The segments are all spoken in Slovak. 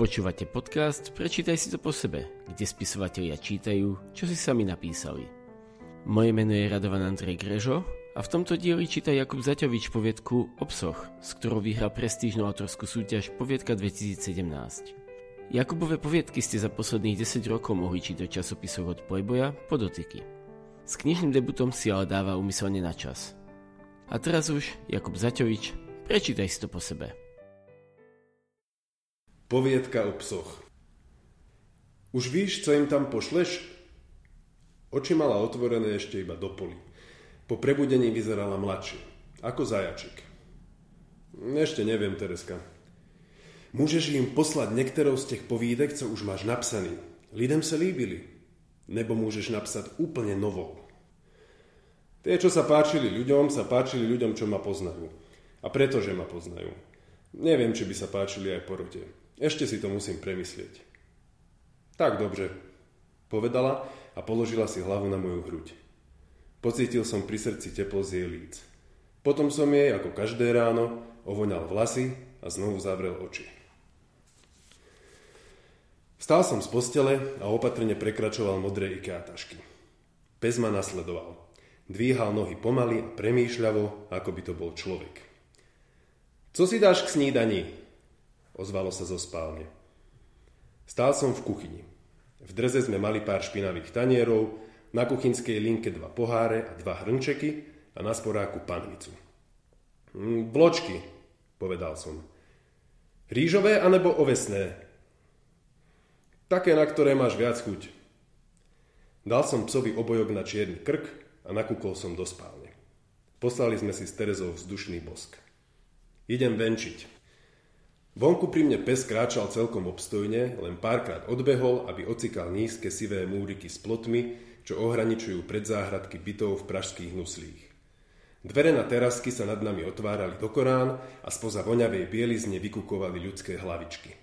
Počúvate podcast Prečítaj si to po sebe, kde spisovatelia čítajú, čo si sami napísali. Moje meno je Radovan Andrej Grežo a v tomto dieli číta Jakub Zaťovič poviedku Obsoch, s ktorou vyhral prestížnu autorskú súťaž Poviedka 2017. Jakubové poviedky ste za posledných 10 rokov mohli čítať časopisov od Playboya po dotyky. S knižným debutom si ale dáva umyselne na čas. A teraz už Jakub Zaťovič, prečítaj si to po sebe. Poviedka o psoch. Už víš, co im tam pošleš? Oči mala otvorené ešte iba do poli. Po prebudení vyzerala mladšie, ako zajačik. Ešte neviem, Tereska. Môžeš im poslať niektorou z těch povídek, co už máš napsaný. Lidem se líbili. Nebo môžeš napsať úplne novou. Tie, čo sa páčili ľuďom, sa páčili ľuďom, čo ma poznajú. A pretože ma poznajú. Neviem, či by sa páčili aj porote. Ešte si to musím premyslieť. Tak dobre, povedala a položila si hlavu na moju hruď. Pocítil som pri srdci teplo z jej líc. Potom som jej, ako každé ráno, ovoňal vlasy a znovu zavrel oči. Vstal som z postele a opatrne prekračoval modré IKEA tašky. Pes ma nasledoval. Dvíhal nohy pomaly a premýšľavo, ako by to bol človek. Co si dáš k snídaní? Ozvalo sa zo spálne. Stál som v kuchyni. V dreze sme mali pár špinavých tanierov, na kuchynskej linke dva poháre a dva hrnčeky a na sporáku panvicu. Bločky, povedal som. Rýžové anebo ovesné? Také, na ktoré máš viac chuť. Dal som psovi obojok na čierny krk a nakúkol som do spálne. Poslali sme si s Terezou vzdušný bosk. Idem venčiť, Vonku pri mne pes kráčal celkom obstojne, len párkrát odbehol, aby ocikal nízke sivé múriky s plotmi, čo ohraničujú predzáhradky bytov v pražských nuslích. Dvere na terasky sa nad nami otvárali do Korán a spoza voňavej bielizne vykukovali ľudské hlavičky.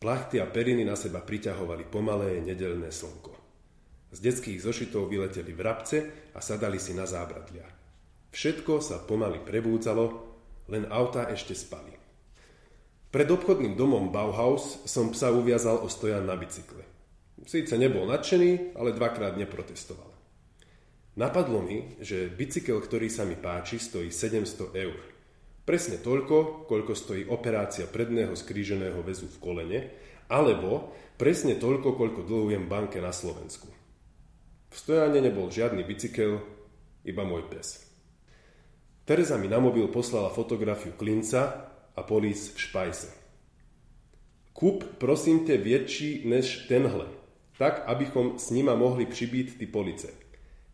Plachty a periny na seba priťahovali pomalé nedelné slnko. Z detských zošitov vyleteli vrabce a sadali si na zábradlia. Všetko sa pomaly prebúdzalo, len auta ešte spali. Pred obchodným domom Bauhaus som psa uviazal o stojan na bicykle. Síce nebol nadšený, ale dvakrát neprotestoval. Napadlo mi, že bicykel, ktorý sa mi páči, stojí 700 eur. Presne toľko, koľko stojí operácia predného skríženého väzu v kolene, alebo presne toľko, koľko dlhujem banke na Slovensku. V stojane nebol žiadny bicykel, iba môj pes. Teresa mi na mobil poslala fotografiu klinca, a polís v špajse. Kup prosím te väčší než tenhle, tak abychom s nima mohli přibít ty police.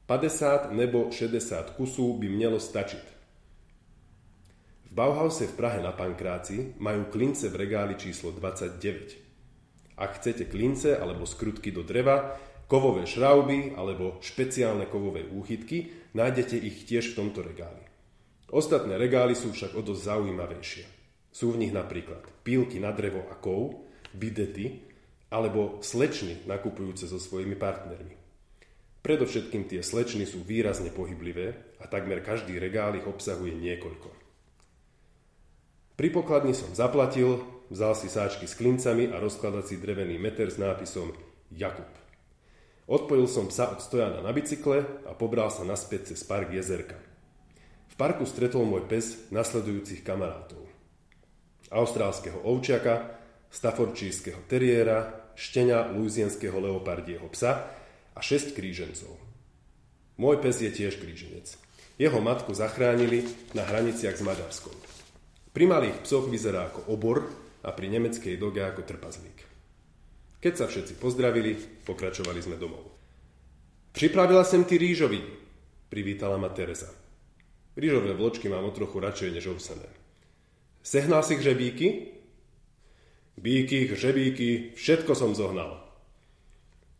50 nebo 60 kusů by mělo stačiť. V Bauhause v Prahe na Pankráci majú klince v regáli číslo 29. Ak chcete klince alebo skrutky do dreva, kovové šrauby alebo špeciálne kovové úchytky, nájdete ich tiež v tomto regáli. Ostatné regály sú však o dosť zaujímavejšie. Sú v nich napríklad pílky na drevo a kov, bidety alebo slečny nakupujúce so svojimi partnermi. Predovšetkým tie slečny sú výrazne pohyblivé a takmer každý regál ich obsahuje niekoľko. Pri pokladni som zaplatil, vzal si sáčky s klincami a rozkladací drevený meter s nápisom Jakub. Odpojil som psa od stojana na bicykle a pobral sa naspäť cez park jezerka. V parku stretol môj pes nasledujúcich kamarátov austrálskeho ovčiaka, staforčískeho teriéra, štenia luizienského leopardieho psa a šesť krížencov. Môj pes je tiež kríženec. Jeho matku zachránili na hraniciach s Maďarskom. Pri malých psoch vyzerá ako obor a pri nemeckej doge ako trpazlík. Keď sa všetci pozdravili, pokračovali sme domov. Pripravila sem ty rýžový, privítala ma Teresa. Rýžové vločky mám o trochu radšej než ovsené. Sehnal si hřebíky? Bíky, hřebíky, všetko som zohnal.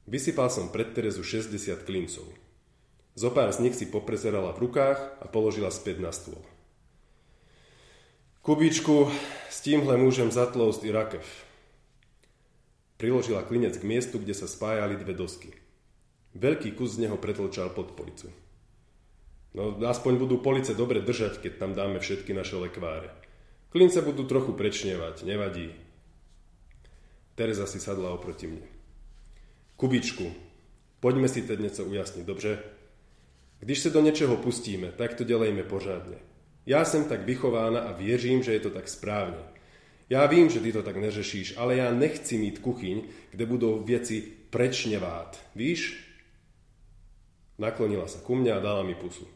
Vysypal som pred Terezu 60 klincov. Zopár z nich si poprezerala v rukách a položila späť na stôl. Kubičku, s tímhle môžem zatloust i rakev. Priložila klinec k miestu, kde sa spájali dve dosky. Veľký kus z neho pretlčal pod policu. No aspoň budú police dobre držať, keď tam dáme všetky naše lekváre. Klince budú trochu prečnievať, nevadí. Teresa si sadla oproti mne. Kubičku, poďme si teď něco ujasniť, dobře? Když se do něčeho pustíme, tak to dělejme pořádně. Já jsem tak vychována a věřím, že je to tak správně. Já vím, že ty to tak neřešíš, ale já nechci mít kuchyň, kde budou věci prečnevát. Víš? Naklonila sa ku mňa a dala mi pusu.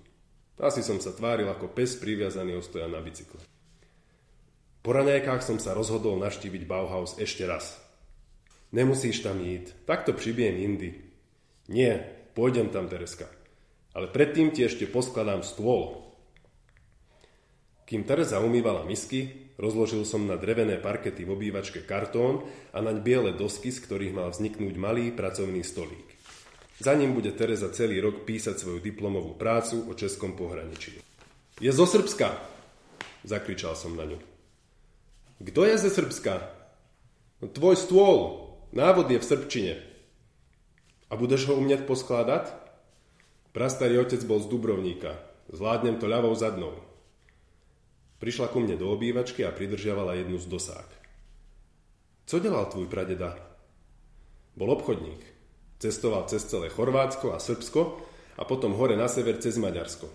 Asi som sa tváril ako pes priviazaný ostoja na bicykle. Po raňajkách som sa rozhodol naštíviť Bauhaus ešte raz. Nemusíš tam ísť, takto přibijem indy. Nie, pôjdem tam, Tereska. Ale predtým ti ešte poskladám stôl. Kým Teresa umývala misky, rozložil som na drevené parkety v obývačke kartón a naň biele dosky, z ktorých mal vzniknúť malý pracovný stolík. Za ním bude Teresa celý rok písať svoju diplomovú prácu o českom pohraničí. Je zo Srbska! Zakričal som na ňu. Kto je ze Srbska? No, tvoj stôl. Návod je v srbčine. A budeš ho umieť poskládať? Prastarý otec bol z Dubrovníka. Zvládnem to ľavou zadnou. Prišla ku mne do obývačky a pridržiavala jednu z dosák. Co delal tvoj pradeda? Bol obchodník. Cestoval cez celé Chorvátsko a Srbsko a potom hore na sever cez Maďarsko.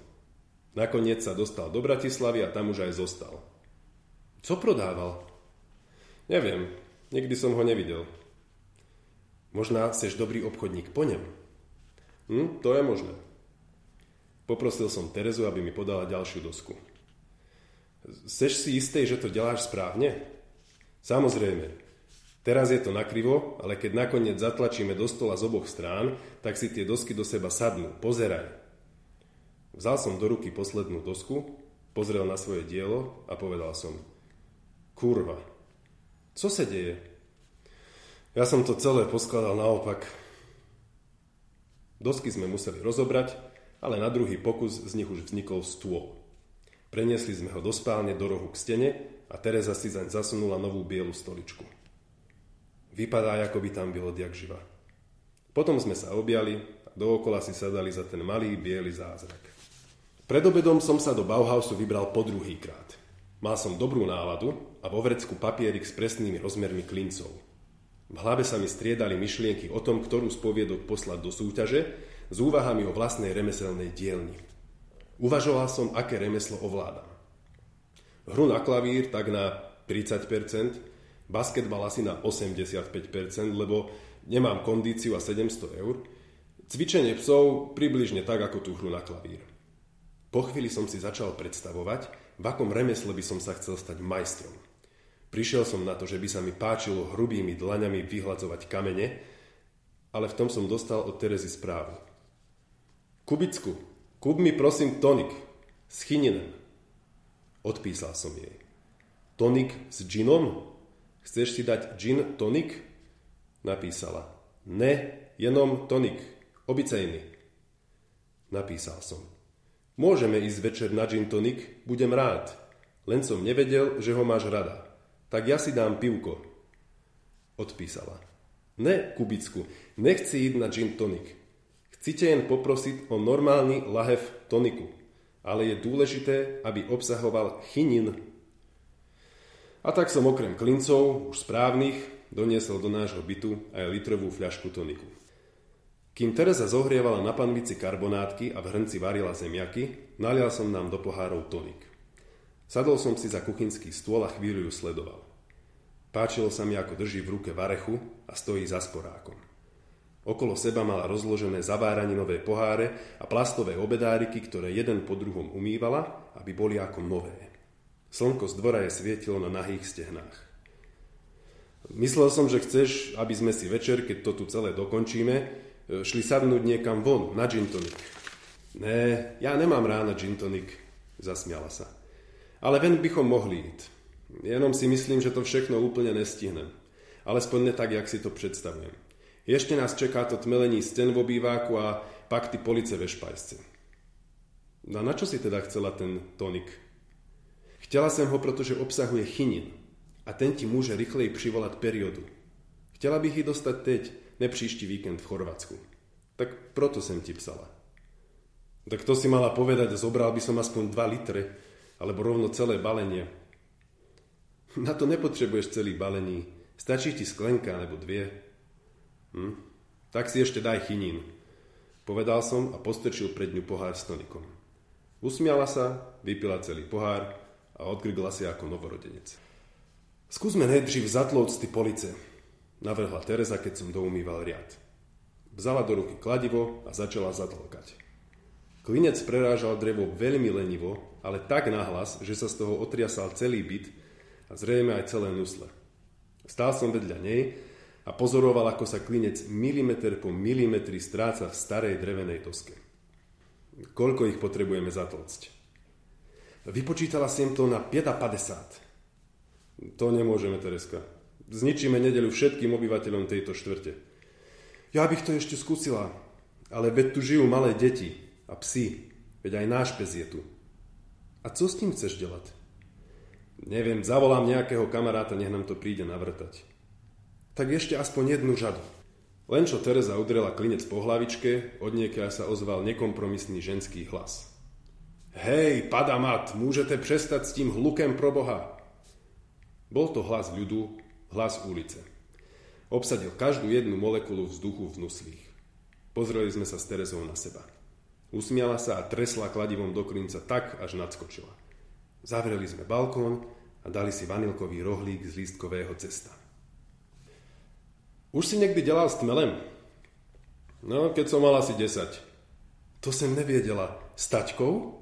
Nakoniec sa dostal do Bratislavy a tam už aj zostal. Co prodával? Neviem, nikdy som ho nevidel. Možná seš dobrý obchodník po ňom. Hm, to je možné. Poprosil som Terezu, aby mi podala ďalšiu dosku. Seš si istý, že to deláš správne? Samozrejme, Teraz je to nakrivo, ale keď nakoniec zatlačíme do stola z oboch strán, tak si tie dosky do seba sadnú. Pozeraj. Vzal som do ruky poslednú dosku, pozrel na svoje dielo a povedal som Kurva, co sa deje? Ja som to celé poskladal naopak. Dosky sme museli rozobrať, ale na druhý pokus z nich už vznikol stôl. Preniesli sme ho do spálne do rohu k stene a Teresa si zaň zasunula novú bielu stoličku. Vypadá, ako by tam bylo diak živa. Potom sme sa objali a dookola si sadali za ten malý biely zázrak. Pred obedom som sa do Bauhausu vybral po druhý krát. Mal som dobrú náladu a vo vrecku papierik s presnými rozmermi klincov. V hlave sa mi striedali myšlienky o tom, ktorú spoviedok poslať do súťaže s úvahami o vlastnej remeselnej dielni. Uvažoval som, aké remeslo ovládam. Hru na klavír tak na 30%, basketbal asi na 85%, lebo nemám kondíciu a 700 eur, cvičenie psov približne tak ako tú hru na klavír. Po chvíli som si začal predstavovať, v akom remesle by som sa chcel stať majstrom. Prišiel som na to, že by sa mi páčilo hrubými dlaňami vyhľadzovať kamene, ale v tom som dostal od Terezy správu. Kubicku, kúp mi prosím tonik s chininem. Odpísal som jej. Tonik s džinom? Chceš si dať gin tonik? Napísala. Ne, jenom tonik. Obyčajný. Napísal som. Môžeme ísť večer na gin tonik, budem rád. Len som nevedel, že ho máš rada. Tak ja si dám pivko. Odpísala. Ne, Kubicku, nechci ísť na gin tonik. Chcite jen poprosiť o normálny lahev toniku, ale je dôležité, aby obsahoval chinin a tak som okrem klincov, už správnych, doniesol do nášho bytu aj litrovú fľašku toniku. Kým Teresa zohrievala na panvici karbonátky a v hrnci varila zemiaky, nalial som nám do pohárov tonik. Sadol som si za kuchynský stôl a chvíľu ju sledoval. Páčilo sa mi, ako drží v ruke varechu a stojí za sporákom. Okolo seba mala rozložené zaváraninové poháre a plastové obedáriky, ktoré jeden po druhom umývala, aby boli ako nové. Slnko z dvora je svietilo na nahých stehnách. Myslel som, že chceš, aby sme si večer, keď to tu celé dokončíme, šli sadnúť niekam von, na gin tonic. Ne, ja nemám rána gin tonic, zasmiala sa. Ale ven bychom mohli ísť. Jenom si myslím, že to všechno úplne nestihnem. Alespoň ne tak, jak si to predstavujem. Ešte nás čeká to tmelení sten v obýváku a pak ty police ve špajsce. No na čo si teda chcela ten tonik? Chtěla jsem ho, protože obsahuje chinin a ten ti může rychleji přivolat periodu. Chtěla bych ji dostat teď, ne příští víkend v Chorvatsku. Tak proto jsem ti psala. Tak to si mala povedať, zobral by som aspoň 2 litry, alebo rovno celé balenie. Na to nepotrebuješ celý balení. Stačí ti sklenka alebo dve. Hm? Tak si ešte daj chinín. Povedal som a postrčil pred ňu pohár s tonikom. Usmiala sa, vypila celý pohár a odgrgla si ako novorodenec. Skúsme nejdřív zatlouct ty police, navrhla Teresa, keď som doumýval riad. Vzala do ruky kladivo a začala zatlkať. Klinec prerážal drevo veľmi lenivo, ale tak nahlas, že sa z toho otriasal celý byt a zrejme aj celé nusle. Stál som vedľa nej a pozoroval, ako sa klinec milimeter po milimetri stráca v starej drevenej doske. Koľko ich potrebujeme zatlcť? Vypočítala som to na 55. To nemôžeme, Tereska. Zničíme nedeľu všetkým obyvateľom tejto štvrte. Ja bych to ešte skúsila, ale veď tu žijú malé deti a psi, veď aj náš pes je tu. A co s tým chceš delať? Neviem, zavolám nejakého kamaráta, nech nám to príde navrtať tak ešte aspoň jednu žadu. Len čo Teresa udrela klinec po hlavičke, od sa ozval nekompromisný ženský hlas. Hej, padamat, môžete prestať s tým hlukem pro Boha. Bol to hlas ľudu, hlas ulice. Obsadil každú jednu molekulu vzduchu v nuslých. Pozreli sme sa s Terezou na seba. Usmiala sa a tresla kladivom do klinca tak, až nadskočila. Zavreli sme balkón a dali si vanilkový rohlík z lístkového cesta. Už si niekdy delal s tmelem? No, keď som mal asi 10. To som neviedela. S taťkou?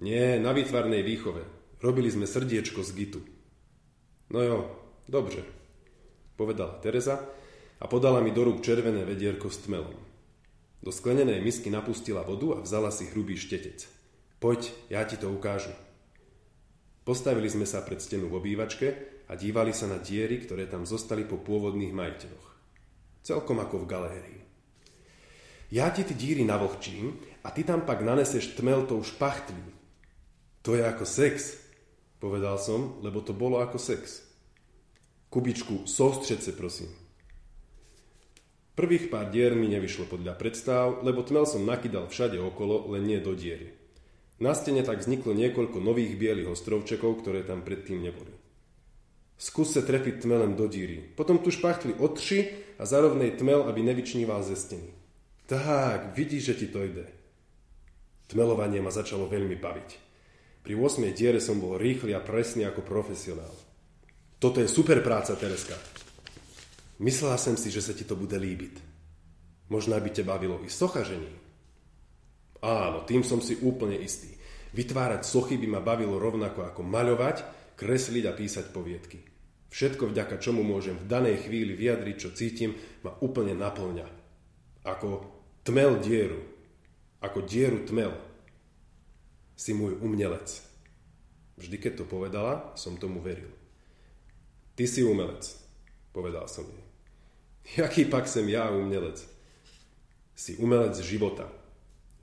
Nie, na výtvarnej výchove. Robili sme srdiečko z gitu. No jo, dobře, povedala Teresa a podala mi do rúk červené vedierko s tmelom. Do sklenenej misky napustila vodu a vzala si hrubý štetec. Poď, ja ti to ukážu. Postavili sme sa pred stenu v obývačke a dívali sa na diery, ktoré tam zostali po pôvodných majiteľoch. Celkom ako v galérii. Ja ti tie díry navlhčím a ty tam pak naneseš tmel tou špachtlí. To je ako sex, povedal som, lebo to bolo ako sex. Kubičku, sostřed se, prosím. Prvých pár dier mi nevyšlo podľa predstav, lebo tmel som nakydal všade okolo, len nie do diery. Na stene tak vzniklo niekoľko nových bielých ostrovčekov, ktoré tam predtým neboli. Skús sa trefiť tmelem do díry. Potom tu špachtli otři a zarovnej tmel, aby nevyčníval ze steny. Tak, vidíš, že ti to ide. Tmelovanie ma začalo veľmi baviť. Pri 8. diere som bol rýchly a presný ako profesionál. Toto je super práca, Tereska. Myslela som si, že sa ti to bude líbiť. Možná by te bavilo i sochažení. Áno, tým som si úplne istý. Vytvárať sochy by ma bavilo rovnako ako maľovať, kresliť a písať poviedky. Všetko vďaka čomu môžem v danej chvíli vyjadriť, čo cítim, ma úplne naplňa. Ako tmel dieru. Ako dieru tmel. Si môj umelec. Vždy, keď to povedala, som tomu veril. Ty si umelec, povedal som jej. Jaký pak sem ja umelec? Si umelec života,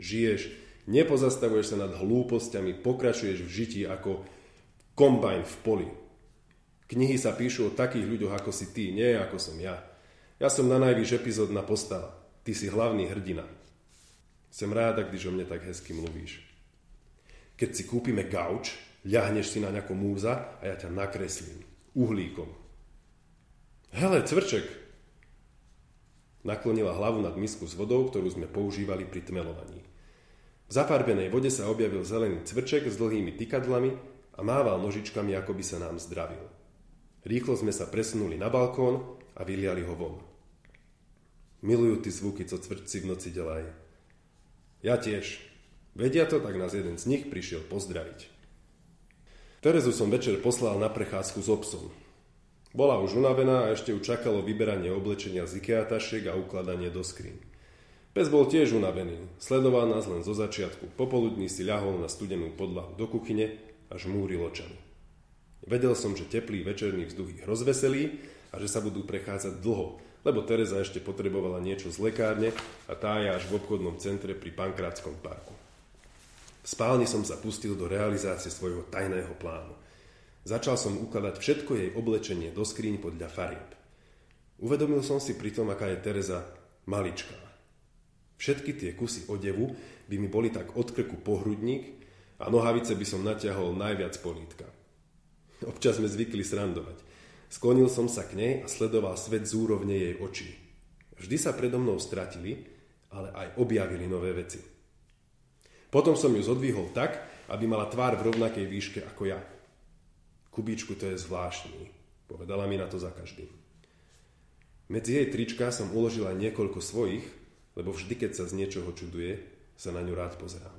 žiješ, nepozastavuješ sa nad hlúpostiami, pokračuješ v žití ako kombajn v poli. Knihy sa píšu o takých ľuďoch ako si ty, nie ako som ja. Ja som na najvyš epizódna postava. Ty si hlavný hrdina. Som ráda, když o mne tak hezky mluvíš. Keď si kúpime gauč, ľahneš si na nejakú múza a ja ťa nakreslím. Uhlíkom. Hele, cvrček, Naklonila hlavu nad misku s vodou, ktorú sme používali pri tmelovaní. V zafarbenej vode sa objavil zelený cvrček s dlhými tykadlami a mával nožičkami, ako by sa nám zdravil. Rýchlo sme sa presunuli na balkón a vyliali ho von. Milujú ty zvuky, co cvrčci v noci delajú. Ja tiež. Vedia to, tak nás jeden z nich prišiel pozdraviť. Terezu som večer poslal na prechádzku s obsom. Bola už unavená a ešte ju čakalo vyberanie oblečenia z IKEA tašiek a ukladanie do skrín. Pes bol tiež unavený, sledoval nás len zo začiatku. Popoludní si ľahol na studenú podlahu do kuchyne a žmúril očami. Vedel som, že teplý večerný vzduch ich rozveselí a že sa budú prechádzať dlho, lebo Teresa ešte potrebovala niečo z lekárne a tá je až v obchodnom centre pri Pankrátskom parku. V spálni som sa pustil do realizácie svojho tajného plánu – Začal som ukladať všetko jej oblečenie do skríň podľa farieb. Uvedomil som si pritom, aká je Teresa maličká. Všetky tie kusy odevu by mi boli tak od krku pohrudník a nohavice by som natiahol najviac polítka. Občas sme zvykli srandovať. Sklonil som sa k nej a sledoval svet z úrovne jej očí. Vždy sa predo mnou stratili, ale aj objavili nové veci. Potom som ju zodvihol tak, aby mala tvár v rovnakej výške ako ja. Kubíčku, to je zvláštny, povedala mi na to za každým. Medzi jej trička som uložil aj niekoľko svojich, lebo vždy, keď sa z niečoho čuduje, sa na ňu rád pozerám.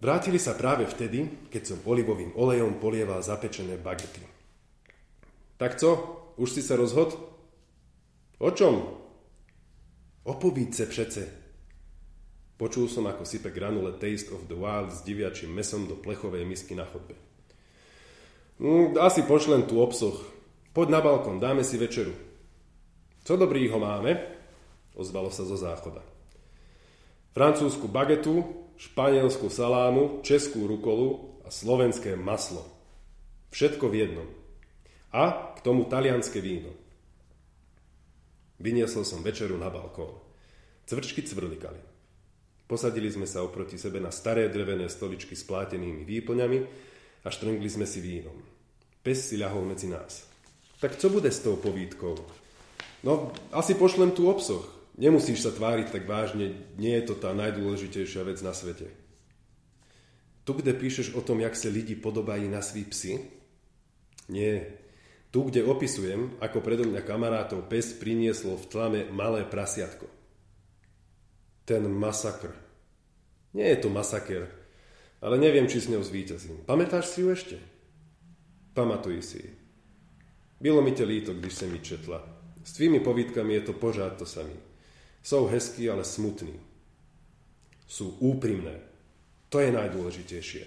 Vrátili sa práve vtedy, keď som olivovým olejom polieval zapečené bagety. Tak co, už si sa rozhod? O čom? O povídce přece. Počul som, ako sype granule Taste of the Wild s diviačím mesom do plechovej misky na chodbe. Mm, asi pošlem tu obsoch. Poď na balkón, dáme si večeru. Co dobrýho máme? Ozvalo sa zo záchoda. Francúzsku bagetu, španielskú salámu, českú rukolu a slovenské maslo. Všetko v jednom. A k tomu talianské víno. Vyniesol som večeru na balkón. Cvrčky cvrlikali. Posadili sme sa oproti sebe na staré drevené stoličky s plátenými výplňami a štrngli sme si vínom. Pes si ľahol medzi nás. Tak co bude s tou povídkou? No, asi pošlem tu obsoch. Nemusíš sa tváriť tak vážne, nie je to tá najdôležitejšia vec na svete. Tu, kde píšeš o tom, jak sa lidi podobají na svý psi? Nie. Tu, kde opisujem, ako predo mňa kamarátov pes prinieslo v tlame malé prasiatko. Ten masakr. Nie je to masaker, ale neviem, či s ňou zvíťazím. Pamätáš si ju ešte? Pamatuj si. Bylo mi te líto, když se mi četla. S tvými povídkami je to pořád to samé. Sú hezkí, ale smutní. Sú úprimné. To je najdôležitejšie.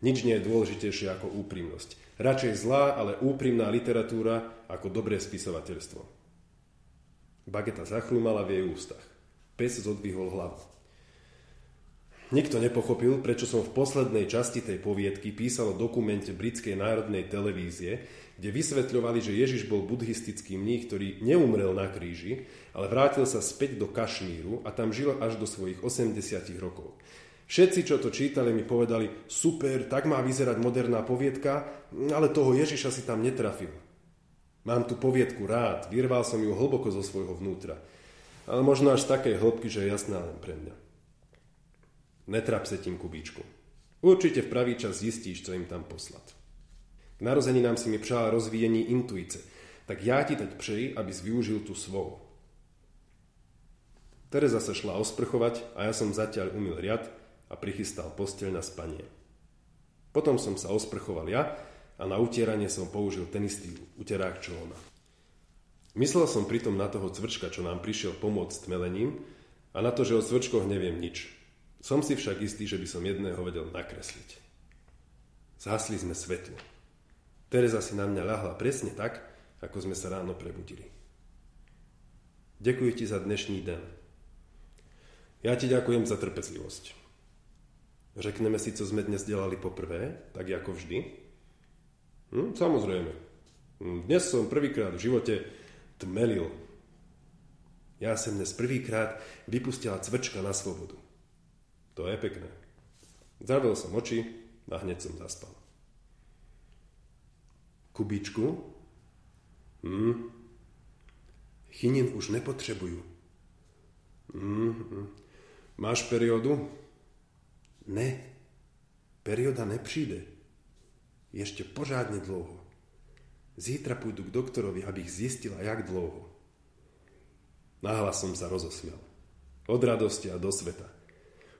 Nič nie je dôležitejšie ako úprimnosť. Radšej zlá, ale úprimná literatúra ako dobré spisovateľstvo. Bageta zachrúmala v jej ústach. Pes zodvihol hlavu. Nikto nepochopil, prečo som v poslednej časti tej poviedky písal o dokumente britskej národnej televízie, kde vysvetľovali, že Ježiš bol buddhistický mních, ktorý neumrel na kríži, ale vrátil sa späť do Kašmíru a tam žil až do svojich 80 rokov. Všetci, čo to čítali, mi povedali, super, tak má vyzerať moderná poviedka, ale toho Ježiša si tam netrafil. Mám tú poviedku rád, vyrval som ju hlboko zo svojho vnútra. Ale možno až z takej hĺbky, že je jasná len pre mňa. Netrap sa tým kubíčku. Určite v pravý čas zistíš, čo im tam poslať. K narozeninám si mi přál rozvíjení intuice, tak ja ti teď přeji, abys využil tú svoju. Tereza sa šla osprchovať a ja som zatiaľ umil riad a prichystal posteľ na spanie. Potom som sa osprchoval ja a na utieranie som použil ten istý uterák, čo ona. Myslel som pritom na toho cvrčka, čo nám prišiel pomôcť s tmelením a na to, že o cvrčkoch neviem nič. Som si však istý, že by som jedného vedel nakresliť. Zhasli sme svetlo. Teresa si na mňa ľahla presne tak, ako sme sa ráno prebudili. Ďakujem ti za dnešný den. Ja ti ďakujem za trpezlivosť. Řekneme si, co sme dnes delali poprvé, tak ako vždy? Hm, samozrejme. Hm, dnes som prvýkrát v živote tmelil. Ja som dnes prvýkrát vypustila cvrčka na svobodu. To je pekné. Zavrel som oči a hneď som zaspal. Kubičku? Hm. Chynin už nepotřebujú. Hm, hm. Máš periódu? Ne. Perióda nepřijde. Ešte pořádne dlouho. Zítra pôjdu k doktorovi, aby ich zistila, jak dlouho. Nahlas som sa rozosmial. Od radosti a do sveta.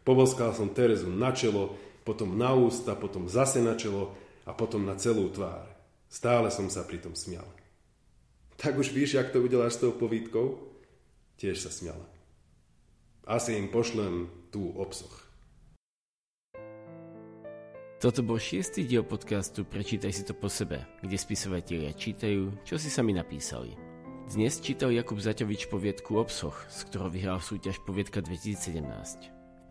Poboskal som Terezu na čelo, potom na ústa, potom zase na čelo a potom na celú tvár. Stále som sa pritom smial. Tak už víš, jak to udeláš s tou povídkou? Tiež sa smiala. Asi im pošlem tú obsoch. Toto bol šiestý diel podcastu Prečítaj si to po sebe, kde spisovatelia čítajú, čo si sami napísali. Dnes čítal Jakub Zaťovič poviedku Obsoch, s ktorou vyhral súťaž Poviedka 2017.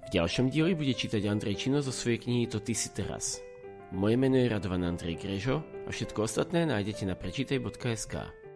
V ďalšom dieli bude čítať Andrej Čino zo svojej knihy To ty si teraz. Moje meno je Radovan Andrej Grežo a všetko ostatné nájdete na prečítaj.sk.